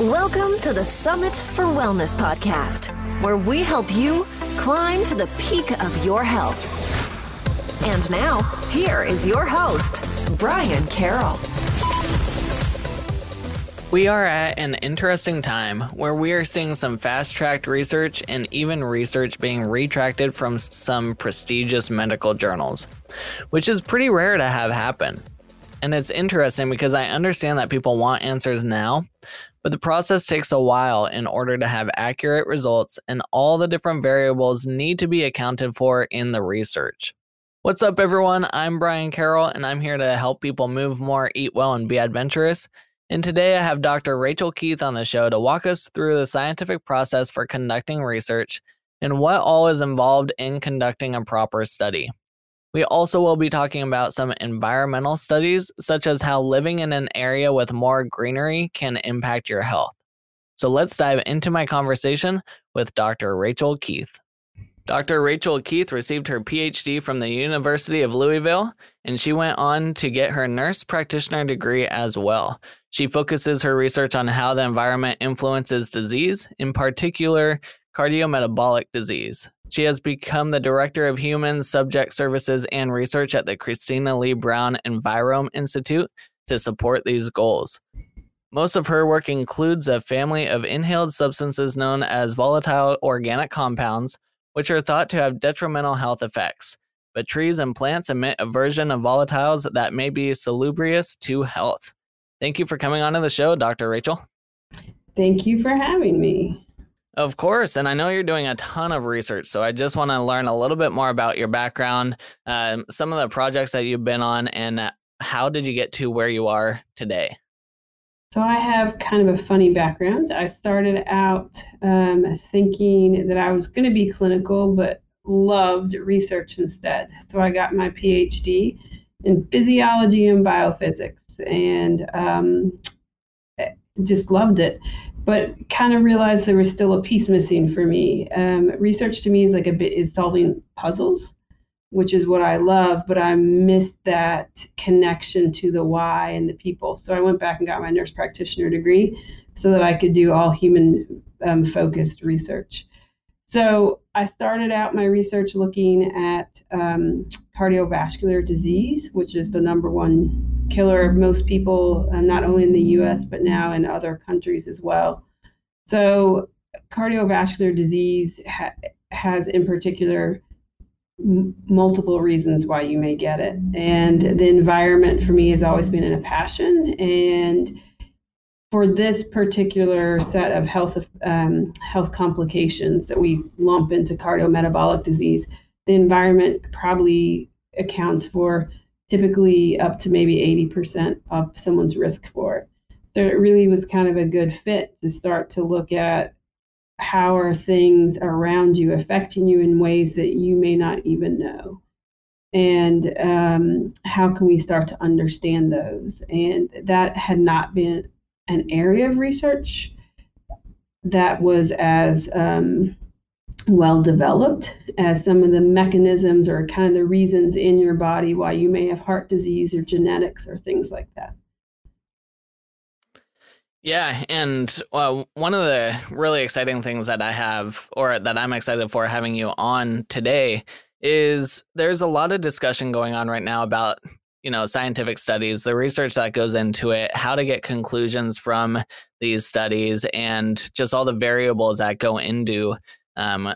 Welcome to the Summit for Wellness podcast, where we help you climb to the peak of your health. And now, here is your host, Brian Carroll. We are at an interesting time where we are seeing some fast tracked research and even research being retracted from some prestigious medical journals, which is pretty rare to have happen. And it's interesting because I understand that people want answers now, but the process takes a while in order to have accurate results, and all the different variables need to be accounted for in the research. What's up, everyone? I'm Brian Carroll, and I'm here to help people move more, eat well, and be adventurous. And today I have Dr. Rachel Keith on the show to walk us through the scientific process for conducting research and what all is involved in conducting a proper study. We also will be talking about some environmental studies, such as how living in an area with more greenery can impact your health. So let's dive into my conversation with Dr. Rachel Keith. Dr. Rachel Keith received her PhD from the University of Louisville, and she went on to get her nurse practitioner degree as well. She focuses her research on how the environment influences disease, in particular, cardiometabolic disease. She has become the Director of Human Subject Services and Research at the Christina Lee Brown Envirome Institute to support these goals. Most of her work includes a family of inhaled substances known as volatile organic compounds, which are thought to have detrimental health effects. But trees and plants emit a version of volatiles that may be salubrious to health. Thank you for coming on to the show, Dr. Rachel. Thank you for having me. Of course. And I know you're doing a ton of research. So I just want to learn a little bit more about your background, um, some of the projects that you've been on, and how did you get to where you are today? So I have kind of a funny background. I started out um, thinking that I was going to be clinical, but loved research instead. So I got my PhD in physiology and biophysics, and um, just loved it. But kind of realized there was still a piece missing for me. Um, research to me is like a bit is solving puzzles which is what I love, but I missed that connection to the why and the people. So I went back and got my nurse practitioner degree so that I could do all human um, focused research. So I started out my research looking at um, cardiovascular disease, which is the number one killer of most people, uh, not only in the US, but now in other countries as well. So cardiovascular disease ha- has, in particular, multiple reasons why you may get it. And the environment for me has always been a passion. And for this particular set of health um, health complications that we lump into cardiometabolic disease, the environment probably accounts for typically up to maybe 80% of someone's risk for it. So it really was kind of a good fit to start to look at how are things around you affecting you in ways that you may not even know and um, how can we start to understand those and that had not been an area of research that was as um, well developed as some of the mechanisms or kind of the reasons in your body why you may have heart disease or genetics or things like that. Yeah, and uh, one of the really exciting things that I have, or that I'm excited for having you on today, is there's a lot of discussion going on right now about you know scientific studies, the research that goes into it, how to get conclusions from these studies, and just all the variables that go into um,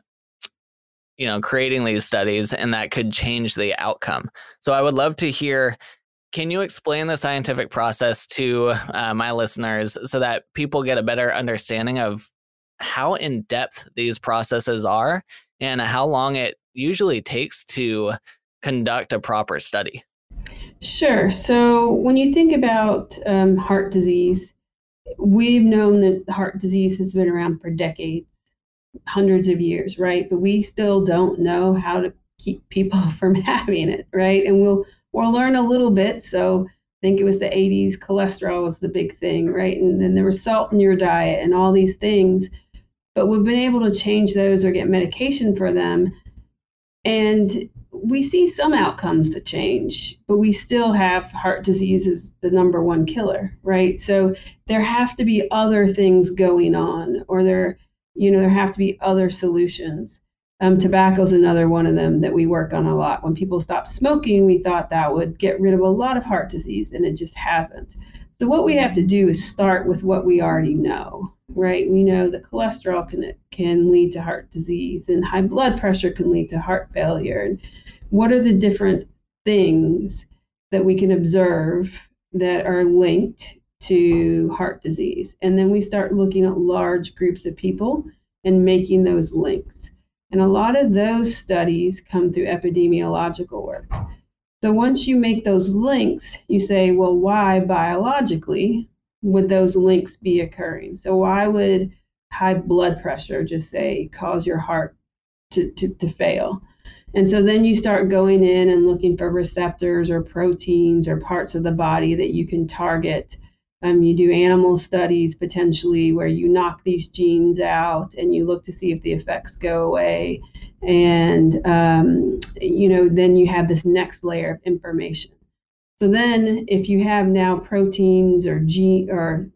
you know creating these studies, and that could change the outcome. So I would love to hear can you explain the scientific process to uh, my listeners so that people get a better understanding of how in depth these processes are and how long it usually takes to conduct a proper study? Sure. So, when you think about um, heart disease, we've known that heart disease has been around for decades, hundreds of years, right? But we still don't know how to keep people from having it, right? And we'll we'll learn a little bit. So I think it was the 80s, cholesterol was the big thing, right? And then there was salt in your diet and all these things. But we've been able to change those or get medication for them. And we see some outcomes that change, but we still have heart disease as the number one killer, right? So there have to be other things going on, or there, you know, there have to be other solutions. Um, Tobacco is another one of them that we work on a lot. When people stop smoking, we thought that would get rid of a lot of heart disease, and it just hasn't. So what we have to do is start with what we already know, right? We know that cholesterol can can lead to heart disease, and high blood pressure can lead to heart failure. And what are the different things that we can observe that are linked to heart disease? And then we start looking at large groups of people and making those links. And a lot of those studies come through epidemiological work. So once you make those links, you say, well, why biologically would those links be occurring? So why would high blood pressure just say cause your heart to, to, to fail? And so then you start going in and looking for receptors or proteins or parts of the body that you can target um, you do animal studies potentially where you knock these genes out and you look to see if the effects go away. And, um, you know, then you have this next layer of information. So then if you have now proteins or gene, or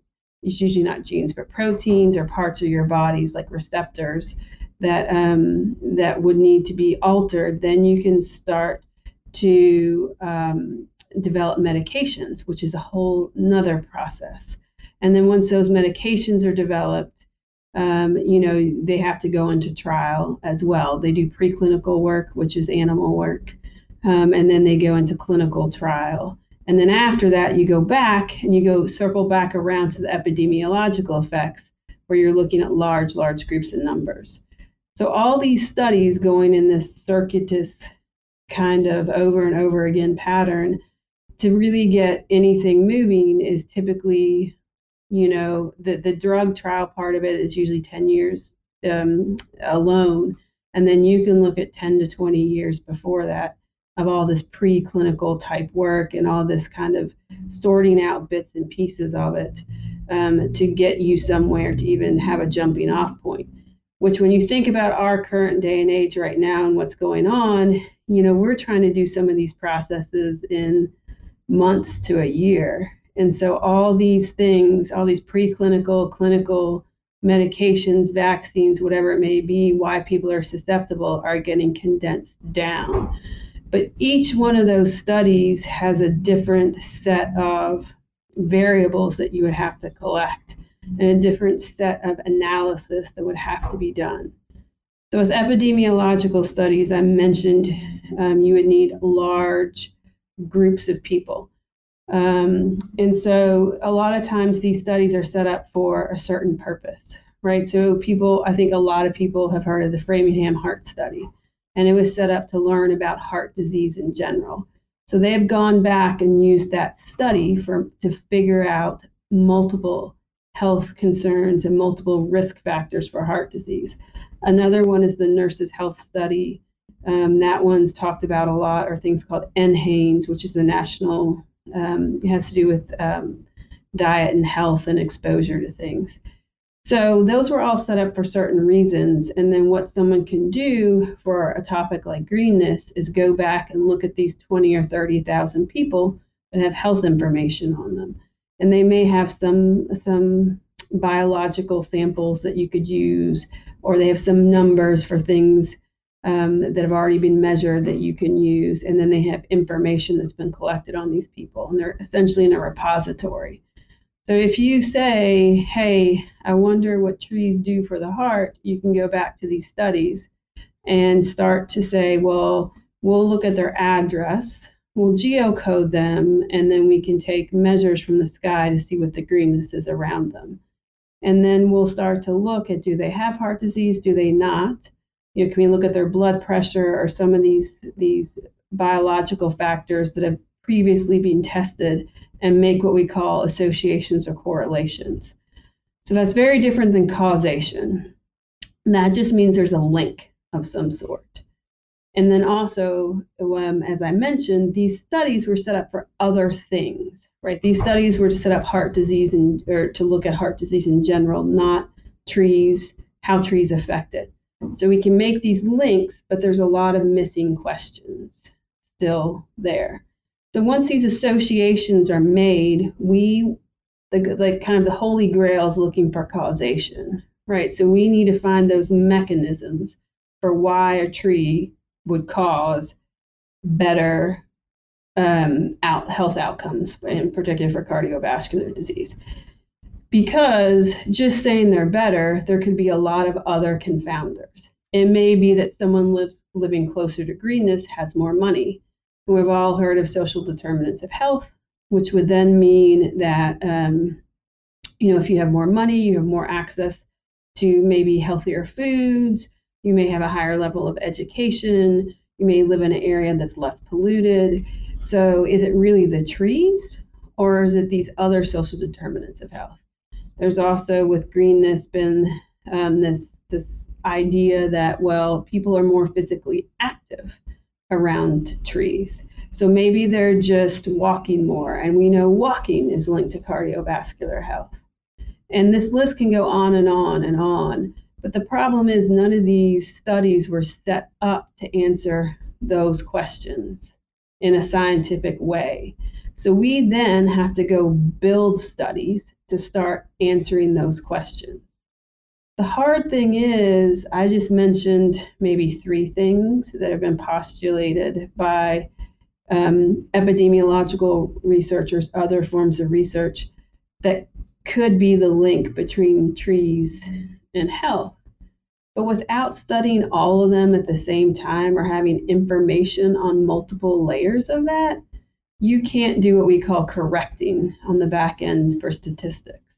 it's usually not genes, but proteins or parts of your bodies like receptors that um, that would need to be altered, then you can start to um, develop medications, which is a whole nother process. And then once those medications are developed, um, you know, they have to go into trial as well. They do preclinical work, which is animal work, um, and then they go into clinical trial. And then after that, you go back and you go circle back around to the epidemiological effects, where you're looking at large, large groups and numbers. So all these studies going in this circuitous kind of over and over again pattern to really get anything moving is typically, you know, the, the drug trial part of it is usually 10 years um, alone. And then you can look at 10 to 20 years before that of all this preclinical type work and all this kind of sorting out bits and pieces of it um, to get you somewhere to even have a jumping off point. Which, when you think about our current day and age right now and what's going on, you know, we're trying to do some of these processes in months to a year. And so all these things, all these preclinical, clinical medications, vaccines, whatever it may be, why people are susceptible are getting condensed down. But each one of those studies has a different set of variables that you would have to collect and a different set of analysis that would have to be done. So, with epidemiological studies, I mentioned um, you would need large groups of people. Um, and so a lot of times these studies are set up for a certain purpose, right? So people, I think a lot of people have heard of the Framingham Heart Study, and it was set up to learn about heart disease in general. So they have gone back and used that study for to figure out multiple health concerns and multiple risk factors for heart disease. Another one is the Nurses Health Study um, that one's talked about a lot are things called NHANES, which is the national, um, it has to do with um, diet and health and exposure to things. So those were all set up for certain reasons. And then what someone can do for a topic like greenness is go back and look at these 20 or 30,000 people that have health information on them. And they may have some some biological samples that you could use, or they have some numbers for things um, that have already been measured that you can use, and then they have information that's been collected on these people, and they're essentially in a repository. So if you say, hey, I wonder what trees do for the heart, you can go back to these studies and start to say, well, we'll look at their address, we'll geocode them, and then we can take measures from the sky to see what the greenness is around them. And then we'll start to look at do they have heart disease, do they not? You know, can we look at their blood pressure or some of these these biological factors that have previously been tested and make what we call associations or correlations. So that's very different than causation. And that just means there's a link of some sort. And then also, um, as I mentioned, these studies were set up for other things, right? These studies were to set up heart disease and or to look at heart disease in general, not trees, how trees affect it. So we can make these links, but there's a lot of missing questions still there. So once these associations are made, we the like kind of the holy grail is looking for causation, right? So we need to find those mechanisms for why a tree would cause better um, out, health outcomes, in particular for cardiovascular disease. Because just saying they're better, there could be a lot of other confounders. It may be that someone lives living closer to greenness has more money. We've all heard of social determinants of health, which would then mean that um, you know if you have more money, you have more access to maybe healthier foods. You may have a higher level of education. You may live in an area that's less polluted so is it really the trees or is it these other social determinants of health? There's also with greenness been um, this this idea that well people are more physically active around trees. So maybe they're just walking more, and we know walking is linked to cardiovascular health. And this list can go on and on and on. But the problem is, none of these studies were set up to answer those questions in a scientific way. So we then have to go build studies to start answering those questions. The hard thing is, I just mentioned maybe three things that have been postulated by um, epidemiological researchers, other forms of research that could be the link between trees and health. But without studying all of them at the same time or having information on multiple layers of that, you can't do what we call correcting on the back end for statistics.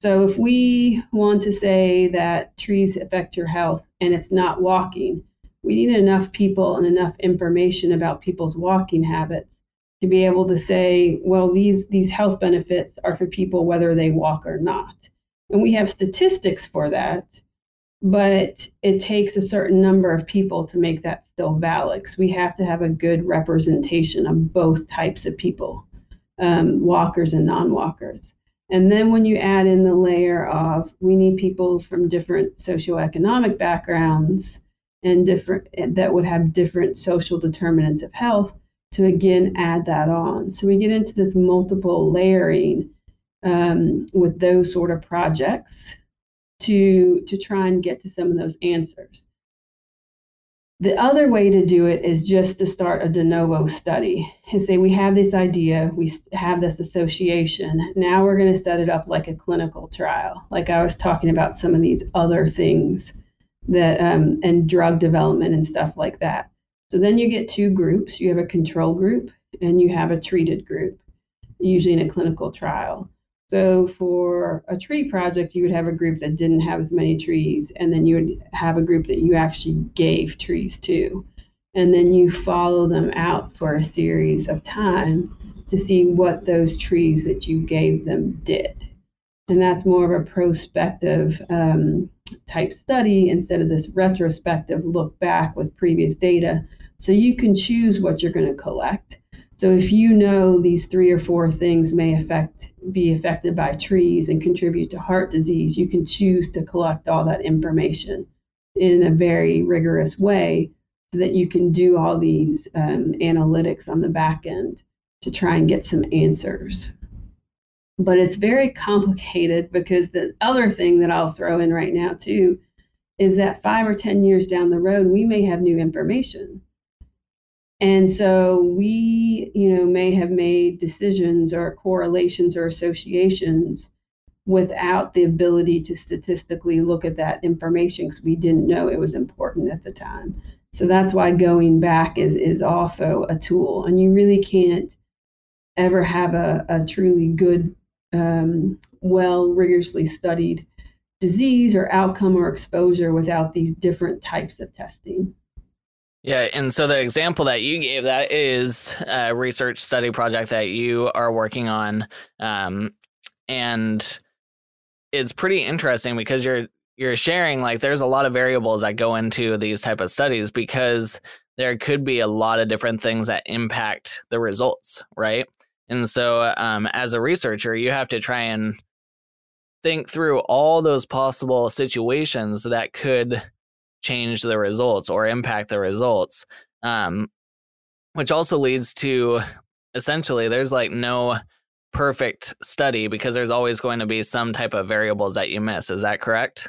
So if we want to say that trees affect your health and it's not walking, we need enough people and enough information about people's walking habits to be able to say, well, these these health benefits are for people whether they walk or not. And we have statistics for that but it takes a certain number of people to make that still valid because we have to have a good representation of both types of people um, walkers and non-walkers. And then when you add in the layer of we need people from different socioeconomic backgrounds and different that would have different social determinants of health to again add that on. So we get into this multiple layering um, with those sort of projects to to try and get to some of those answers. The other way to do it is just to start a de novo study and say we have this idea, we have this association. Now we're going to set it up like a clinical trial, like I was talking about some of these other things that um, and drug development and stuff like that. So then you get two groups. You have a control group and you have a treated group, usually in a clinical trial. So for a tree project, you would have a group that didn't have as many trees, and then you would have a group that you actually gave trees to. And then you follow them out for a series of time to see what those trees that you gave them did. And that's more of a prospective um, type study instead of this retrospective look back with previous data. So you can choose what you're going to collect so if you know these three or four things may affect be affected by trees and contribute to heart disease, you can choose to collect all that information in a very rigorous way so that you can do all these um, analytics on the back end to try and get some answers. But it's very complicated because the other thing that I'll throw in right now too is that five or 10 years down the road, we may have new information and so we, you know, may have made decisions or correlations or associations without the ability to statistically look at that information because we didn't know it was important at the time. So that's why going back is is also a tool, and you really can't ever have a, a truly good, um, well rigorously studied disease or outcome or exposure without these different types of testing. Yeah, and so the example that you gave that is a research study project that you are working on, um, and it's pretty interesting because you're you're sharing like there's a lot of variables that go into these type of studies because there could be a lot of different things that impact the results, right? And so, um, as a researcher, you have to try and think through all those possible situations that could change the results or impact the results. Um, which also leads to essentially there's like no perfect study because there's always going to be some type of variables that you miss. Is that correct?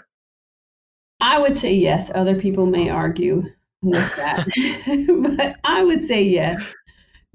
I would say yes. Other people may argue with that, but I would say yes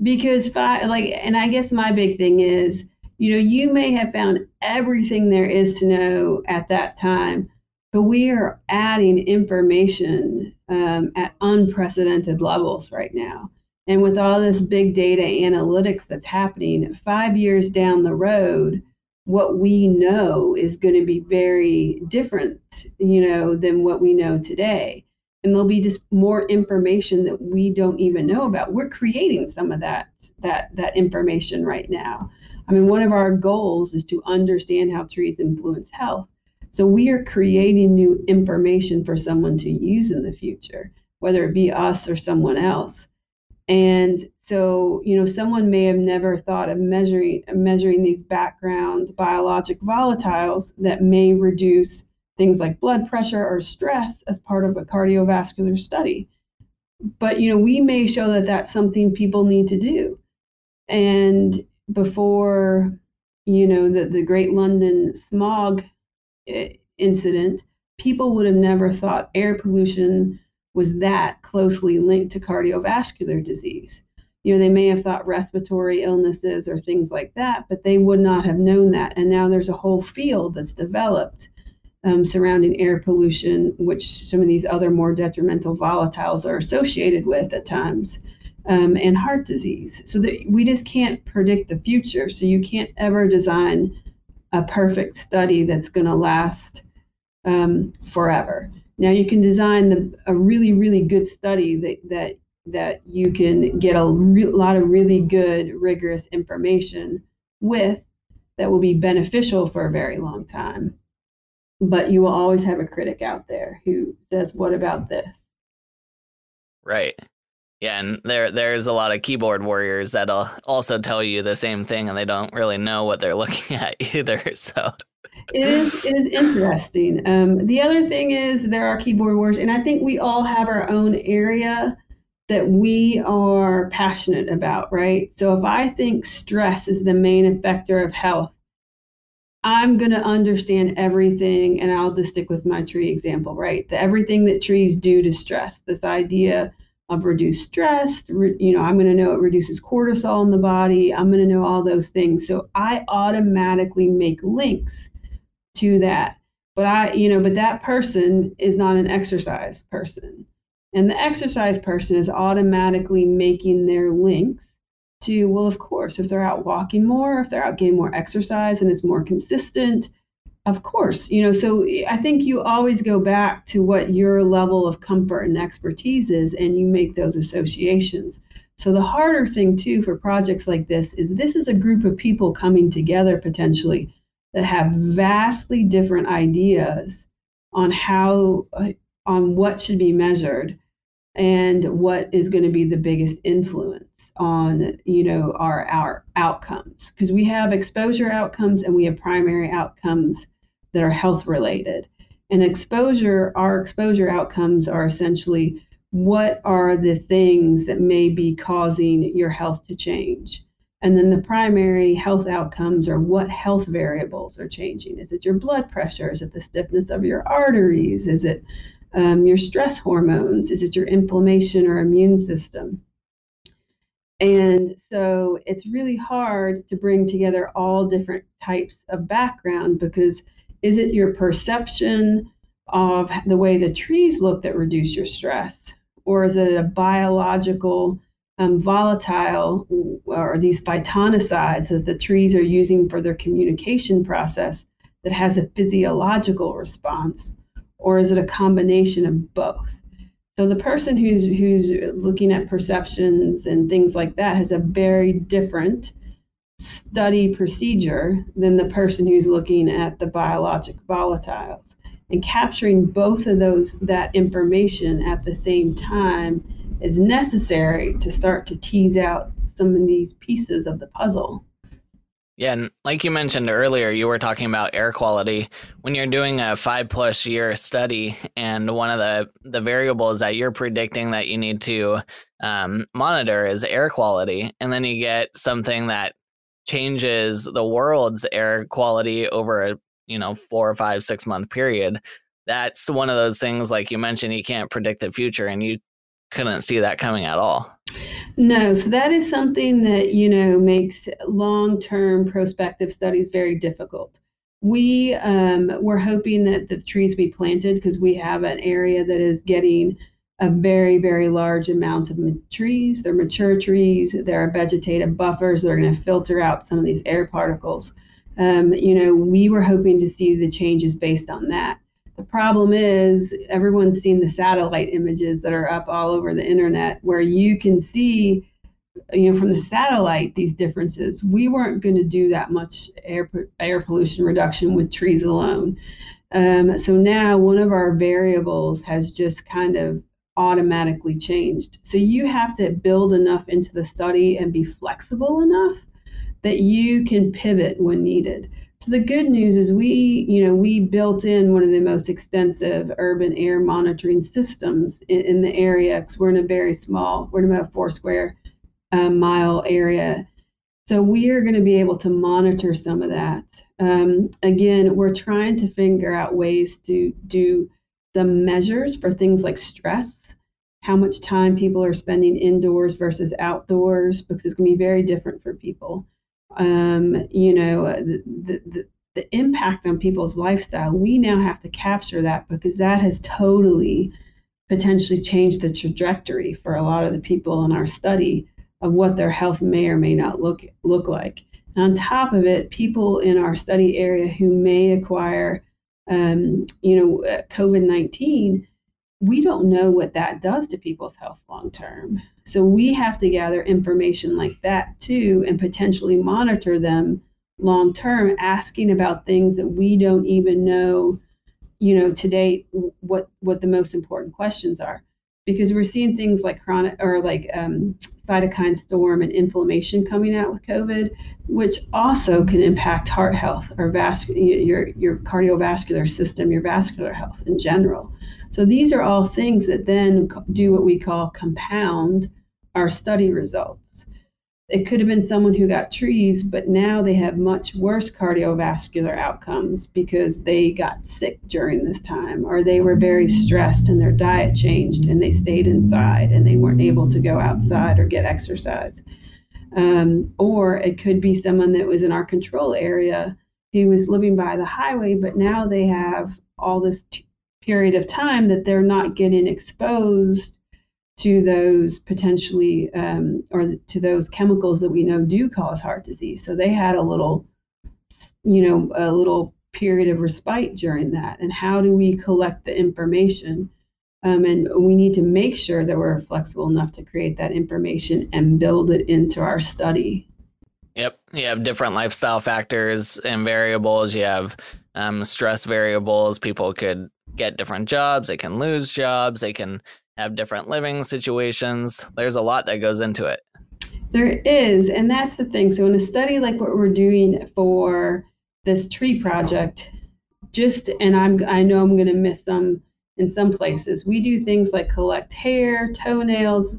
because five, like, and I guess my big thing is, you know, you may have found everything there is to know at that time, but we are adding information um, at unprecedented levels right now. And with all this big data analytics that's happening, five years down the road, what we know is going to be very different, you know, than what we know today. And there'll be just more information that we don't even know about. We're creating some of that that that information right now. I mean, one of our goals is to understand how trees influence health. So we are creating new information for someone to use in the future, whether it be us or someone else. And so, you know, someone may have never thought of measuring measuring these background biologic volatiles that may reduce things like blood pressure or stress as part of a cardiovascular study. But you know, we may show that that's something people need to do. And before, you know, the the Great London Smog incident, people would have never thought air pollution was that closely linked to cardiovascular disease. You know, they may have thought respiratory illnesses or things like that, but they would not have known that. And now there's a whole field that's developed um, surrounding air pollution, which some of these other more detrimental volatiles are associated with at times, um, and heart disease. So that we just can't predict the future. So you can't ever design a perfect study that's going to last um, forever. Now you can design the, a really, really good study that, that, that you can get a re- lot of really good, rigorous information with that will be beneficial for a very long time. But you will always have a critic out there who says, What about this? Right. Yeah, and there there's a lot of keyboard warriors that'll also tell you the same thing, and they don't really know what they're looking at either. So it is it is interesting. Um, the other thing is there are keyboard warriors, and I think we all have our own area that we are passionate about, right? So if I think stress is the main effector of health, I'm going to understand everything, and I'll just stick with my tree example, right? The, everything that trees do to stress. This idea of reduced stress. Re, you know, I'm going to know it reduces cortisol in the body. I'm going to know all those things. So I automatically make links to that. But I, you know, but that person is not an exercise person. And the exercise person is automatically making their links to, well, of course, if they're out walking more, if they're out getting more exercise and it's more consistent, of course, you know, so I think you always go back to what your level of comfort and expertise is, and you make those associations. So the harder thing too for projects like this is this is a group of people coming together potentially that have vastly different ideas on how uh, on what should be measured and what is going to be the biggest influence on you know our our outcomes because we have exposure outcomes and we have primary outcomes that are health related. And exposure, our exposure outcomes are essentially what are the things that may be causing your health to change. And then the primary health outcomes are what health variables are changing. Is it your blood pressure? Is it the stiffness of your arteries? Is it um, your stress hormones? Is it your inflammation or immune system? And so it's really hard to bring together all different types of background because is it your perception of the way the trees look that reduce your stress? Or is it a biological um, volatile or these phytoncides that the trees are using for their communication process that has a physiological response? Or is it a combination of both? So the person who's who's looking at perceptions and things like that has a very different study procedure than the person who's looking at the biologic volatiles. And capturing both of those that information at the same time is necessary to start to tease out some of these pieces of the puzzle. Yeah, and like you mentioned earlier, you were talking about air quality. When you're doing a five plus year study, and one of the the variables that you're predicting that you need to um, monitor is air quality, and then you get something that changes the world's air quality over a you know four or five six month period. That's one of those things, like you mentioned, you can't predict the future, and you couldn't see that coming at all. No, so that is something that, you know, makes long-term prospective studies very difficult. We um, we're hoping that the trees be planted because we have an area that is getting a very, very large amount of trees. They're mature trees. There are vegetative buffers that are going to filter out some of these air particles. Um, you know, we were hoping to see the changes based on that. The problem is everyone's seen the satellite images that are up all over the internet where you can see you know from the satellite these differences. We weren't going to do that much air air pollution reduction with trees alone. Um, so now one of our variables has just kind of automatically changed. So you have to build enough into the study and be flexible enough that you can pivot when needed. So the good news is we, you know, we built in one of the most extensive urban air monitoring systems in, in the area because we're in a very small, we're in about a four square um, mile area. So we are going to be able to monitor some of that. Um, again, we're trying to figure out ways to do some measures for things like stress, how much time people are spending indoors versus outdoors, because it's going to be very different for people um, you know, uh, the, the, the impact on people's lifestyle, we now have to capture that because that has totally potentially changed the trajectory for a lot of the people in our study of what their health may or may not look look like. And on top of it, people in our study area who may acquire, um, you know, uh, COVID nineteen we don't know what that does to people's health long term. So we have to gather information like that too and potentially monitor them long term, asking about things that we don't even know, you know, to date what what the most important questions are. Because we're seeing things like chronic or like um, cytokine storm and inflammation coming out with COVID, which also can impact heart health or vascular your your cardiovascular system, your vascular health in general. So these are all things that then do what we call compound our study results. It could have been someone who got trees, but now they have much worse cardiovascular outcomes because they got sick during this time, or they were very stressed and their diet changed and they stayed inside and they weren't able to go outside or get exercise. Um, or it could be someone that was in our control area who was living by the highway, but now they have all this t- period of time that they're not getting exposed to those potentially um, or to those chemicals that we know do cause heart disease. So they had a little, you know, a little period of respite during that. And how do we collect the information? Um, and we need to make sure that we're flexible enough to create that information and build it into our study. Yep. You have different lifestyle factors and variables. You have um, stress variables. People could get different jobs, they can lose jobs, they can have different living situations. There's a lot that goes into it. There is, and that's the thing. So, in a study like what we're doing for this tree project, just and I'm I know I'm going to miss some in some places. We do things like collect hair, toenails,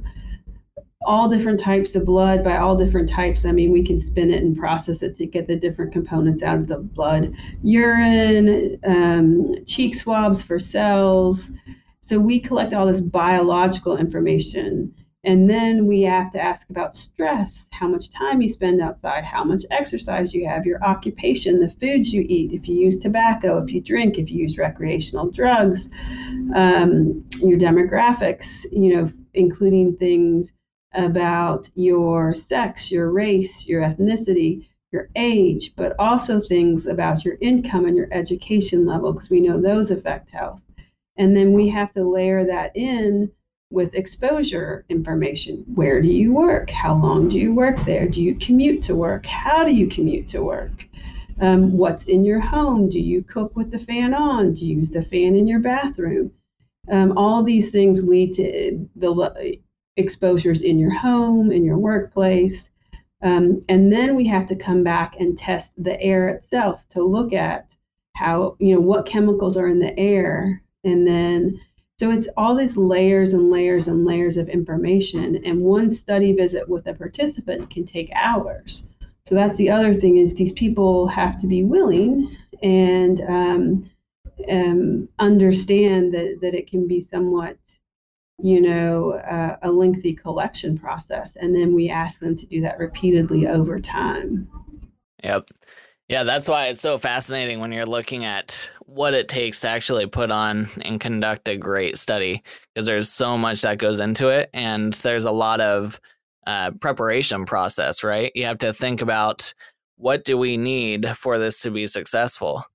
all different types of blood by all different types. I mean, we can spin it and process it to get the different components out of the blood. Urine, um, cheek swabs for cells. So we collect all this biological information. And then we have to ask about stress, how much time you spend outside, how much exercise you have, your occupation, the foods you eat, if you use tobacco, if you drink, if you use recreational drugs, um, your demographics, you know, including things about your sex, your race, your ethnicity, your age, but also things about your income and your education level, because we know those affect health. And then we have to layer that in with exposure information. Where do you work? How long do you work there? Do you commute to work? How do you commute to work? Um, what's in your home? Do you cook with the fan on? Do you use the fan in your bathroom? Um, all these things lead to the exposures in your home, in your workplace. Um, and then we have to come back and test the air itself to look at how, you know, what chemicals are in the air. And then, so it's all these layers and layers and layers of information. And one study visit with a participant can take hours. So that's the other thing is these people have to be willing and um, um, understand that, that it can be somewhat you know, uh, a lengthy collection process. And then we ask them to do that repeatedly over time. Yep. Yeah, that's why it's so fascinating when you're looking at what it takes to actually put on and conduct a great study because there's so much that goes into it and there's a lot of uh, preparation process, right? You have to think about what do we need for this to be successful.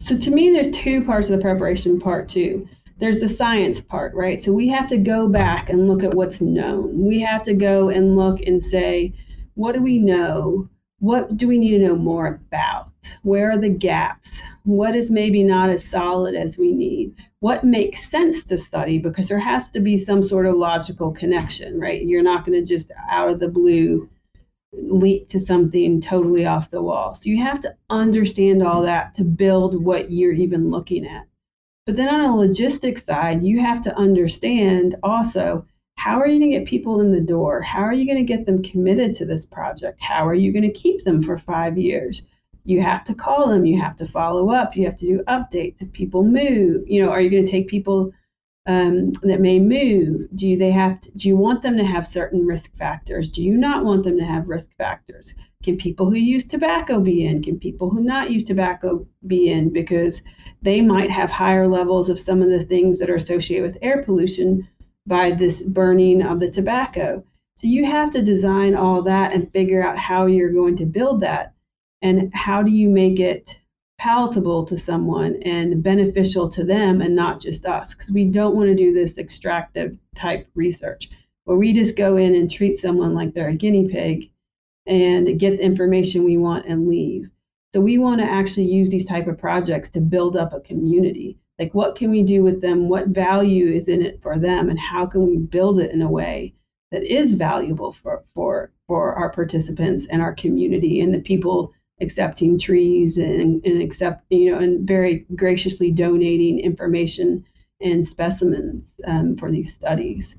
So to me, there's two parts of the preparation part too there's the science part, right? So we have to go back and look at what's known. We have to go and look and say, what do we know? What do we need to know more about? Where are the gaps? What is maybe not as solid as we need? What makes sense to study? Because there has to be some sort of logical connection, right? You're not going to just out of the blue leap to something totally off the wall. So you have to understand all that to build what you're even looking at. But then on a logistics side, you have to understand also how are you going to get people in the door? How are you going to get them committed to this project? How are you going to keep them for five years? You have to call them, you have to follow up, you have to do updates. If people move, you know, are you going to take people um, that may move? Do they have to, do you want them to have certain risk factors? Do you not want them to have risk factors? Can people who use tobacco be in? Can people who not use tobacco be in? Because they might have higher levels of some of the things that are associated with air pollution by this burning of the tobacco. So you have to design all that and figure out how you're going to build that and how do you make it palatable to someone and beneficial to them and not just us because we don't want to do this extractive type research where we just go in and treat someone like they're a guinea pig and get the information we want and leave so we want to actually use these type of projects to build up a community. Like what can we do with them? What value is in it for them? And how can we build it in a way that is valuable for for for our participants and our community and the people accepting trees and, and accept you know and very graciously donating information and specimens um, for these studies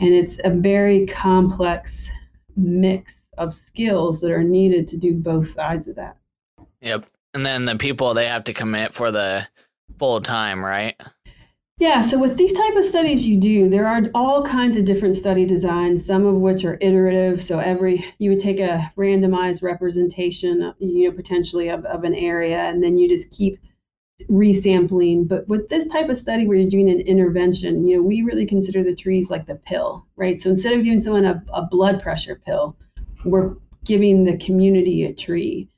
and it's a very complex mix of skills that are needed to do both sides of that Yep. And then the people they have to commit for the full time, right? Yeah, so with these type of studies you do, there are all kinds of different study designs, some of which are iterative. So every you would take a randomized representation, uh, you know, potentially of, of an area, and then you just keep resampling. But with this type of study where you're doing an intervention, you know, we really consider the trees like the pill, right? So instead of giving someone a, a blood pressure pill, we're giving the community a tree.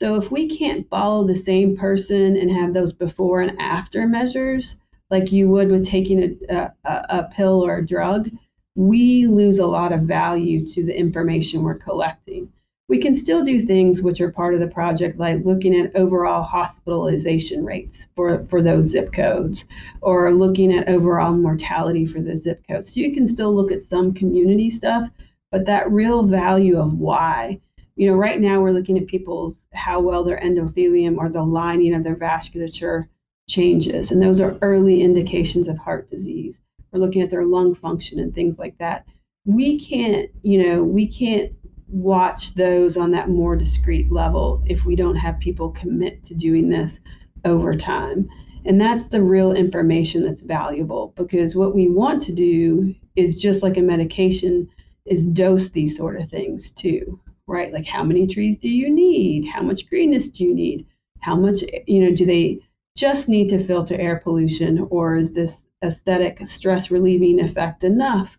So if we can't follow the same person and have those before and after measures, like you would with taking a, a, a pill or a drug, we lose a lot of value to the information we're collecting. We can still do things which are part of the project, like looking at overall hospitalization rates for, for those zip codes or looking at overall mortality for the zip codes. So you can still look at some community stuff, but that real value of why you know, right now we're looking at people's how well their endothelium or the lining of their vasculature changes, and those are early indications of heart disease. We're looking at their lung function and things like that. We can't, you know, we can't watch those on that more discrete level if we don't have people commit to doing this over time. And that's the real information that's valuable because what we want to do is just like a medication is dose these sort of things too right? Like how many trees do you need? How much greenness do you need? How much, you know, do they just need to filter air pollution or is this aesthetic stress relieving effect enough?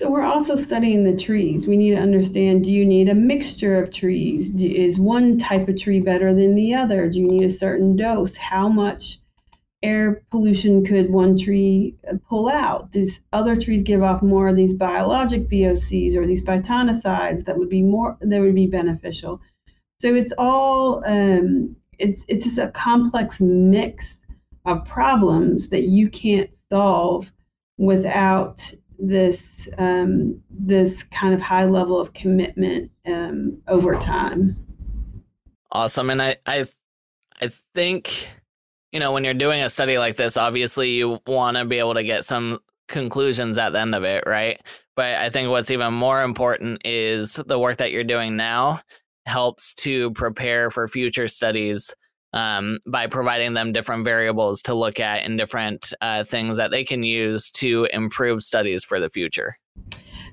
So we're also studying the trees. We need to understand, do you need a mixture of trees? Is one type of tree better than the other? Do you need a certain dose? How much air pollution could one tree pull out? Do other trees give off more of these biologic VOCs or these phytoncides that would be more that would be beneficial? So it's all um, it's it's just a complex mix of problems that you can't solve without this um, this kind of high level of commitment um, over time. Awesome, and I I I think you know when you're doing a study like this, obviously you want to be able to get some conclusions at the end of it, right? But I think what's even more important is the work that you're doing now helps to prepare for future studies um, by providing them different variables to look at and different uh, things that they can use to improve studies for the future.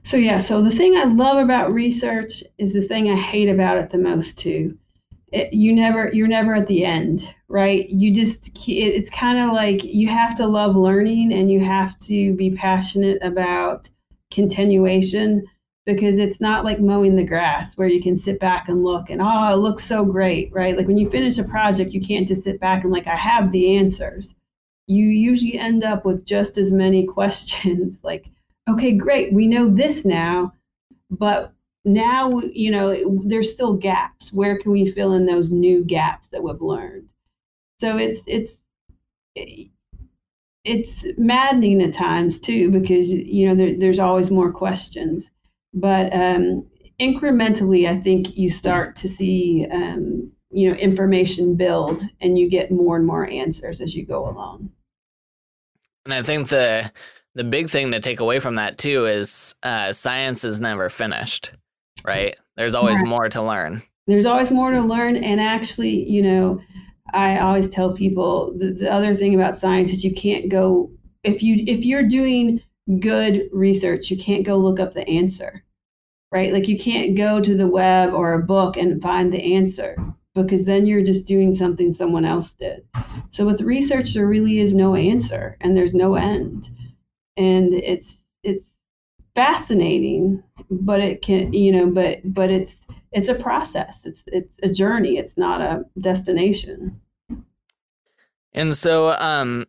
So, yeah, so the thing I love about research is the thing I hate about it the most, too. It, you never you're never at the end right you just it's kind of like you have to love learning and you have to be passionate about continuation because it's not like mowing the grass where you can sit back and look and oh it looks so great right? Like when you finish a project you can't just sit back and like i have the answers. You usually end up with just as many questions like okay great we know this now but now you know there's still gaps. Where can we fill in those new gaps that we've learned? So it's it's it's maddening at times too because you know there, there's always more questions but um, incrementally i think you start to see um, you know information build and you get more and more answers as you go along. And i think the the big thing to take away from that too is uh, science is never finished right? There's always right. more to learn. There's always more to learn and actually you know i always tell people the, the other thing about science is you can't go if you if you're doing good research, you can't go look up the answer, right? Like you can't go to the web or a book and find the answer because then you're just doing something someone else did. So with research, there really is no answer and there's no end. And it's it's fascinating, but it can you know, but but it's it's a process. It's it's a journey. It's not a destination. And so um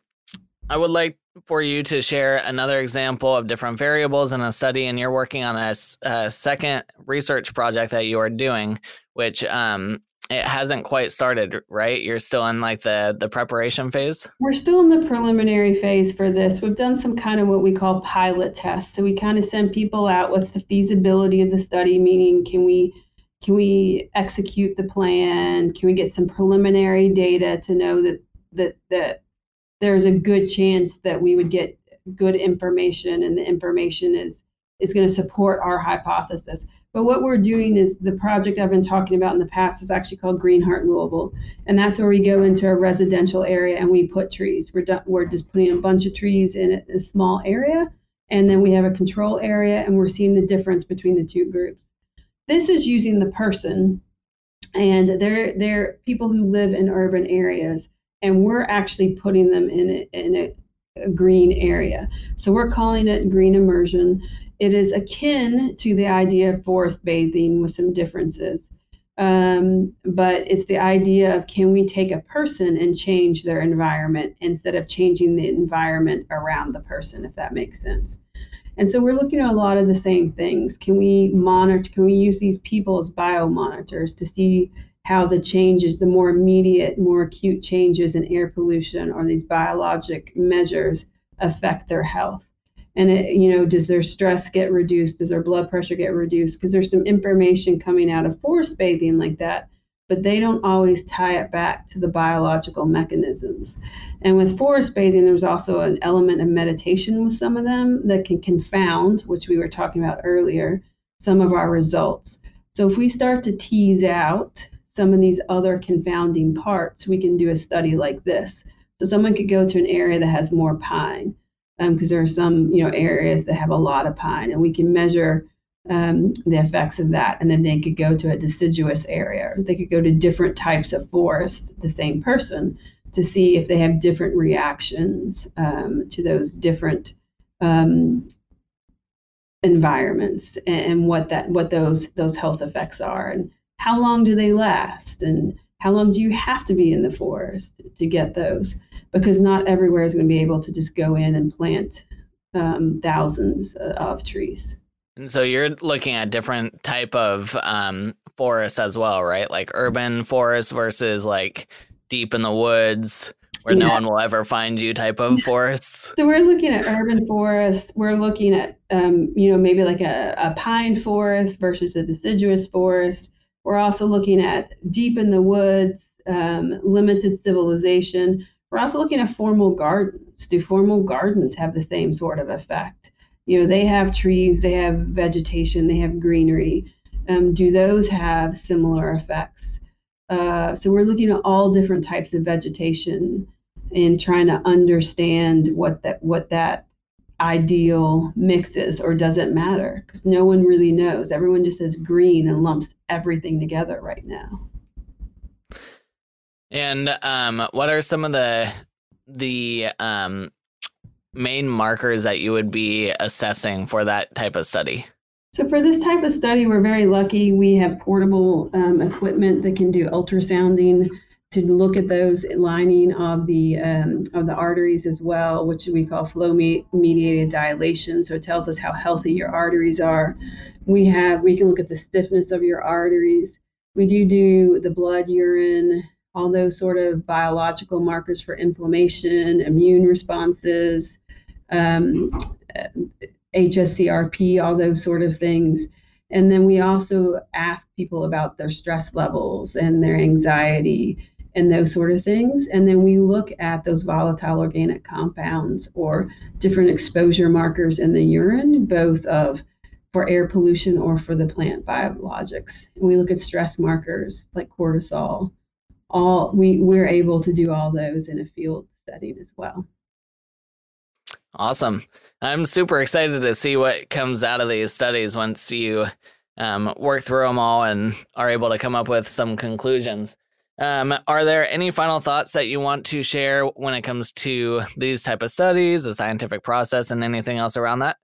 I would like for you to share another example of different variables in a study, and you're working on a, a second research project that you are doing, which um, it hasn't quite started, right? You're still in like the the preparation phase. We're still in the preliminary phase for this. We've done some kind of what we call pilot tests. So we kind of send people out. What's the feasibility of the study? Meaning, can we can we execute the plan? Can we get some preliminary data to know that that that there's a good chance that we would get good information and the information is is going to support our hypothesis. But what we're doing is the project I've been talking about in the past is actually called Green Heart Louisville. And that's where we go into a residential area and we put trees. We're, we're just putting a bunch of trees in a, a small area. And then we have a control area and we're seeing the difference between the two groups. This is using the person and they're, they're people who live in urban areas and we're actually putting them in a, in a, a green area. So we're calling it green immersion. It is akin to the idea of forest bathing with some differences. Um, but it's the idea of can we take a person and change their environment instead of changing the environment around the person, if that makes sense. And so we're looking at a lot of the same things. Can we monitor, can we use these people as biomonitors to see how the changes, the more immediate, more acute changes in air pollution or these biologic measures affect their health. And it, you know, does their stress get reduced? Does their blood pressure get reduced? Because there's some information coming out of forest bathing like that, but they don't always tie it back to the biological mechanisms. And with forest bathing, there's also an element of meditation with some of them that can confound, which we were talking about earlier, some of our results. So if we start to tease out some of these other confounding parts, we can do a study like this. So someone could go to an area that has more pine, because um, there are some you know areas that have a lot of pine, and we can measure um, the effects of that. And then they could go to a deciduous area, or they could go to different types of forest, the same person, to see if they have different reactions um, to those different um, environments and, and what that what those those health effects are. And how long do they last and how long do you have to be in the forest to get those because not everywhere is going to be able to just go in and plant um, thousands uh, of trees and so you're looking at different type of um, forests as well right like urban forests versus like deep in the woods where yeah. no one will ever find you type of forests. So we're looking at urban forests. We're looking at, um, you know, maybe like a, a pine forest versus a deciduous forest. We're also looking at deep in the woods, um, limited civilization. We're also looking at formal gardens. Do formal gardens have the same sort of effect? You know, they have trees, they have vegetation, they have greenery. Um, do those have similar effects? Uh, so we're looking at all different types of vegetation and trying to understand what that what that ideal mix is or does it matter? Because no one really knows. Everyone just says green and lumps everything together right now. And um, what are some of the the um, main markers that you would be assessing for that type of study? So for this type of study, we're very lucky. We have portable um, equipment that can do ultrasounding to look at those lining of the um, of the arteries as well, which we call flow mediated dilation. So it tells us how healthy your arteries are. We have we can look at the stiffness of your arteries. We do do the blood, urine, all those sort of biological markers for inflammation, immune responses. Um, HSCRP, all those sort of things. And then we also ask people about their stress levels and their anxiety and those sort of things. And then we look at those volatile organic compounds or different exposure markers in the urine, both of for air pollution or for the plant biologics. And we look at stress markers like cortisol. All we, we're able to do all those in a field setting as well. Awesome. I'm super excited to see what comes out of these studies once you um, work through them all and are able to come up with some conclusions. Um, are there any final thoughts that you want to share when it comes to these type of studies, the scientific process, and anything else around that?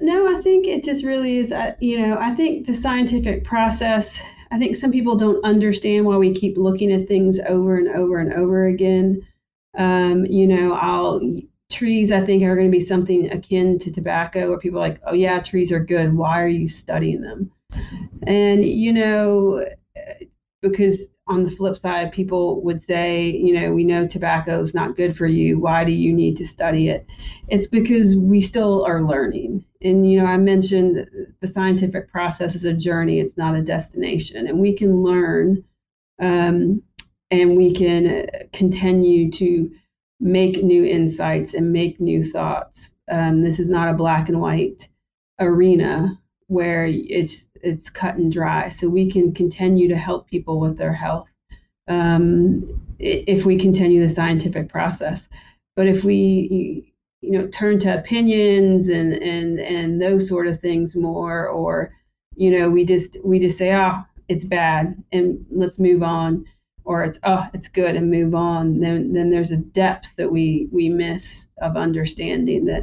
No, I think it just really is. Uh, you know, I think the scientific process. I think some people don't understand why we keep looking at things over and over and over again. Um, you know, I'll trees i think are going to be something akin to tobacco where people are like oh yeah trees are good why are you studying them and you know because on the flip side people would say you know we know tobacco is not good for you. Why do you need to study it? It's because we still are learning. And you know i mentioned the scientific process is a journey. It's not a destination. And we can learn um, and we can continue to make new insights and make new thoughts. Um, this is not a black and white arena where it's it's cut and dry. So we can continue to help people with their health um, if we continue the scientific process. But if we you know turn to opinions and and and those sort of things more, or you know we just we just say oh it's bad and let's move on or it's oh it's good and move on then then there's a depth that we we miss of understanding that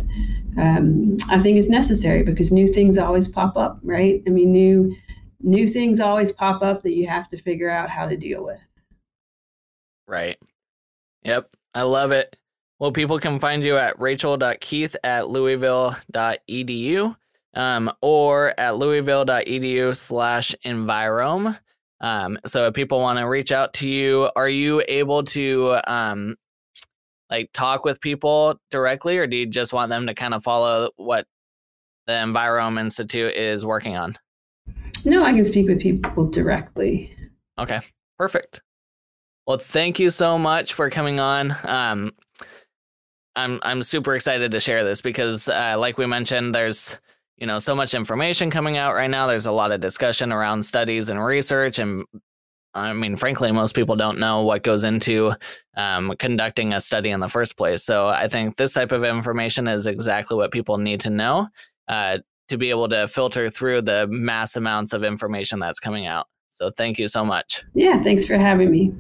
um, i think is necessary because new things always pop up right? I mean new new things always pop up that you have to figure out how to deal with. Right. Yep i love it. Well people can find you at rachel.keith at louisville.edu um, or at louisville.edu slash envirome um, so if people want to reach out to you, are you able to um, like talk with people directly, or do you just want them to kind of follow what the Envirome Institute is working on? No, I can speak with people directly. Okay, perfect. Well, thank you so much for coming on. Um, I'm I'm super excited to share this because, uh, like we mentioned, there's you know so much information coming out right now. There's a lot of discussion around studies and research and i mean frankly most people don't know what goes into um, conducting a study in the first place. So i think this type of information is exactly what people need to know uh, to be able to filter through the mass amounts of information that's coming out. So thank you so much. Yeah thanks for having me.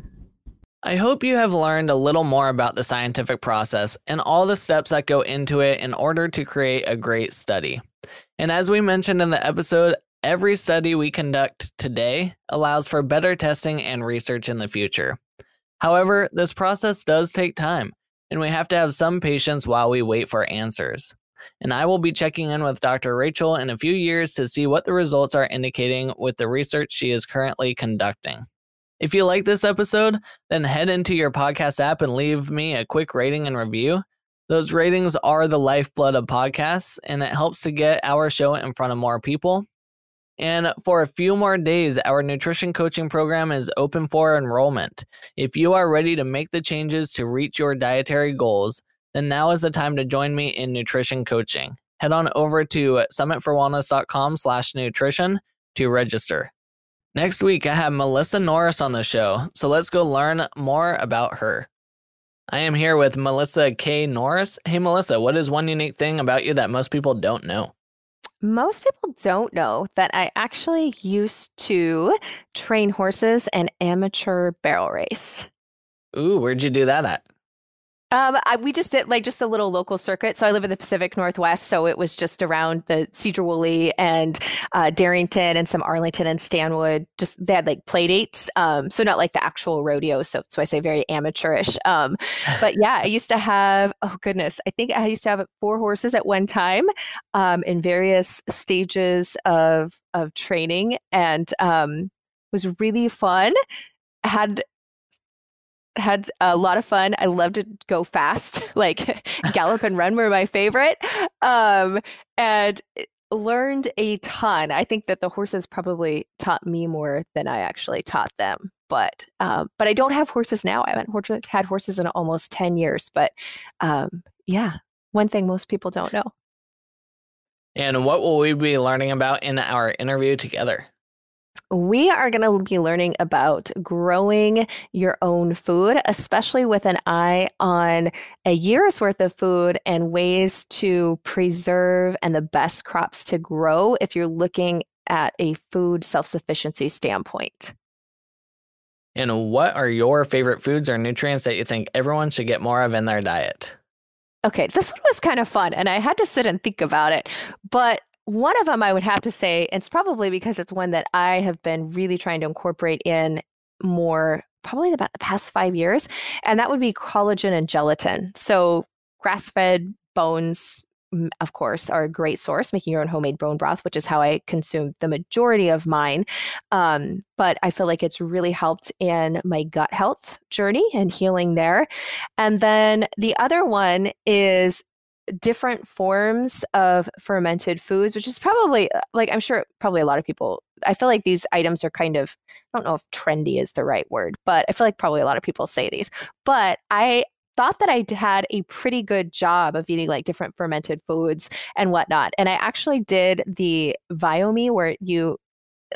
I hope you have learned a little more about the scientific process and all the steps that go into it in order to create a great study. And as we mentioned in the episode, every study we conduct today allows for better testing and research in the future. However, this process does take time, and we have to have some patience while we wait for answers. And I will be checking in with Dr. Rachel in a few years to see what the results are indicating with the research she is currently conducting. If you like this episode, then head into your podcast app and leave me a quick rating and review. Those ratings are the lifeblood of podcasts, and it helps to get our show in front of more people. And for a few more days, our nutrition coaching program is open for enrollment. If you are ready to make the changes to reach your dietary goals, then now is the time to join me in nutrition coaching. Head on over to summitforwellness.com slash nutrition to register. Next week, I have Melissa Norris on the show, so let's go learn more about her. I am here with Melissa K. Norris. Hey, Melissa, what is one unique thing about you that most people don't know? Most people don't know that I actually used to train horses and amateur barrel race. Ooh, where'd you do that at? Um, I, we just did like just a little local circuit. So I live in the Pacific Northwest, so it was just around the Sedro-Woolley and uh, Darrington and some Arlington and Stanwood. Just they had like play dates, um, so not like the actual rodeo. So so I say very amateurish. Um, but yeah, I used to have oh goodness, I think I used to have four horses at one time, um, in various stages of of training, and um, was really fun. Had had a lot of fun. I love to go fast, like gallop and run were my favorite. Um, and learned a ton. I think that the horses probably taught me more than I actually taught them. But um, but I don't have horses now. I haven't had horses in almost ten years. But um, yeah, one thing most people don't know. And what will we be learning about in our interview together? We are going to be learning about growing your own food, especially with an eye on a year's worth of food and ways to preserve and the best crops to grow if you're looking at a food self sufficiency standpoint. And what are your favorite foods or nutrients that you think everyone should get more of in their diet? Okay, this one was kind of fun and I had to sit and think about it. But one of them I would have to say, it's probably because it's one that I have been really trying to incorporate in more probably about the past five years, and that would be collagen and gelatin. So grass fed bones, of course, are a great source, making your own homemade bone broth, which is how I consume the majority of mine. Um, but I feel like it's really helped in my gut health journey and healing there. And then the other one is different forms of fermented foods, which is probably uh, like I'm sure probably a lot of people. I feel like these items are kind of I don't know if trendy is the right word, but I feel like probably a lot of people say these. But I thought that I had a pretty good job of eating like different fermented foods and whatnot. And I actually did the Viome where you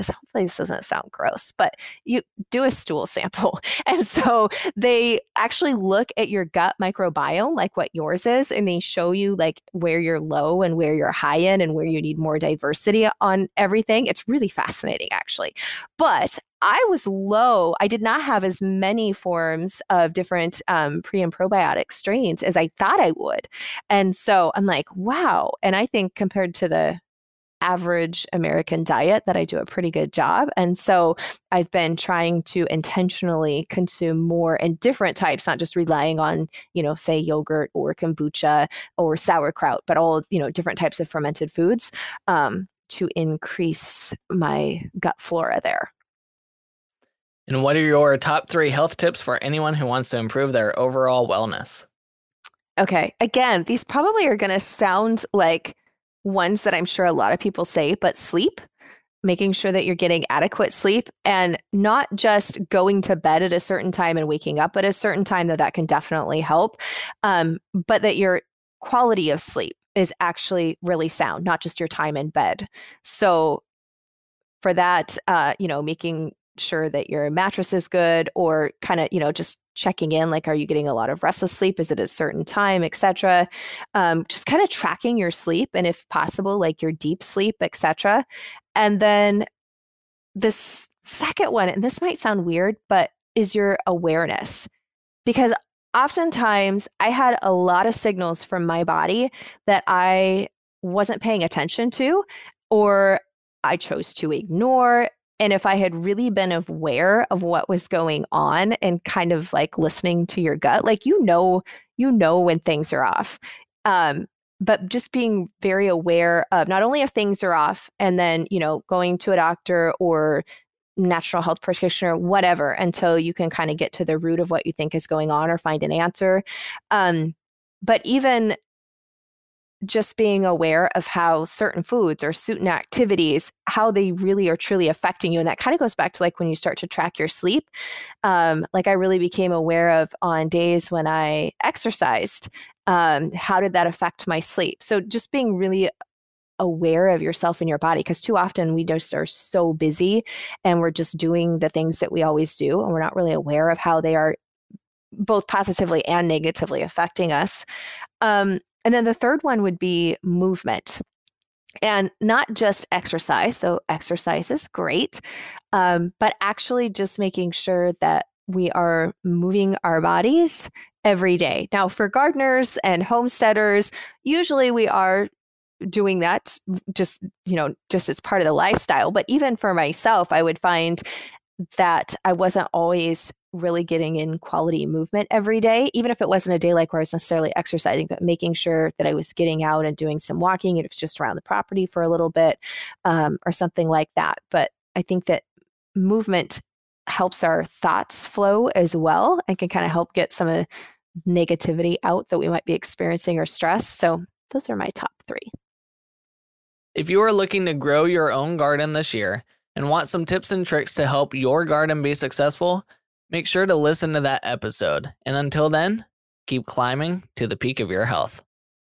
hopefully this doesn't sound gross, but you do a stool sample. And so they actually look at your gut microbiome, like what yours is, and they show you like where you're low and where you're high in and where you need more diversity on everything. It's really fascinating, actually. But I was low. I did not have as many forms of different um, pre and probiotic strains as I thought I would. And so I'm like, wow. And I think compared to the average American diet that I do a pretty good job. And so I've been trying to intentionally consume more and different types, not just relying on, you know, say yogurt or kombucha or sauerkraut, but all, you know, different types of fermented foods um, to increase my gut flora there. And what are your top three health tips for anyone who wants to improve their overall wellness? Okay. Again, these probably are going to sound like ones that I'm sure a lot of people say, but sleep, making sure that you're getting adequate sleep and not just going to bed at a certain time and waking up at a certain time, though that can definitely help, um, but that your quality of sleep is actually really sound, not just your time in bed. So for that, uh, you know, making sure that your mattress is good or kind of, you know, just checking in like are you getting a lot of restless sleep? Is it a certain time etc um, just kind of tracking your sleep and if possible like your deep sleep etc and then this second one and this might sound weird but is your awareness. Because oftentimes i had a lot of signals from my body that i wasn't paying attention to or I chose to ignore and if I had really been aware of what was going on and kind of like listening to your gut, like you know, you know when things are off. Um, but just being very aware of not only if things are off and then, you know, going to a doctor or natural health practitioner, whatever, until you can kind of get to the root of what you think is going on or find an answer. Um, but even just being aware of how certain foods or certain activities how they really are truly affecting you and that kind of goes back to like when you start to track your sleep um, like i really became aware of on days when i exercised um, how did that affect my sleep. So just being really aware of yourself and your body because too often we just are so busy and we're just doing the things that we always do and we're not really aware of how they are both positively and negatively affecting us. Um, and then the third one would be movement. And not just exercise, so exercise is great, um, but actually just making sure that we are moving our bodies every day. Now, for gardeners and homesteaders, usually we are doing that just you know just as part of the lifestyle but even for myself i would find that i wasn't always really getting in quality movement every day, even if it wasn't a day like where I was necessarily exercising, but making sure that I was getting out and doing some walking, if it's just around the property for a little bit um, or something like that. But I think that movement helps our thoughts flow as well and can kind of help get some of the negativity out that we might be experiencing or stress. So those are my top three. If you are looking to grow your own garden this year and want some tips and tricks to help your garden be successful, Make sure to listen to that episode. And until then, keep climbing to the peak of your health.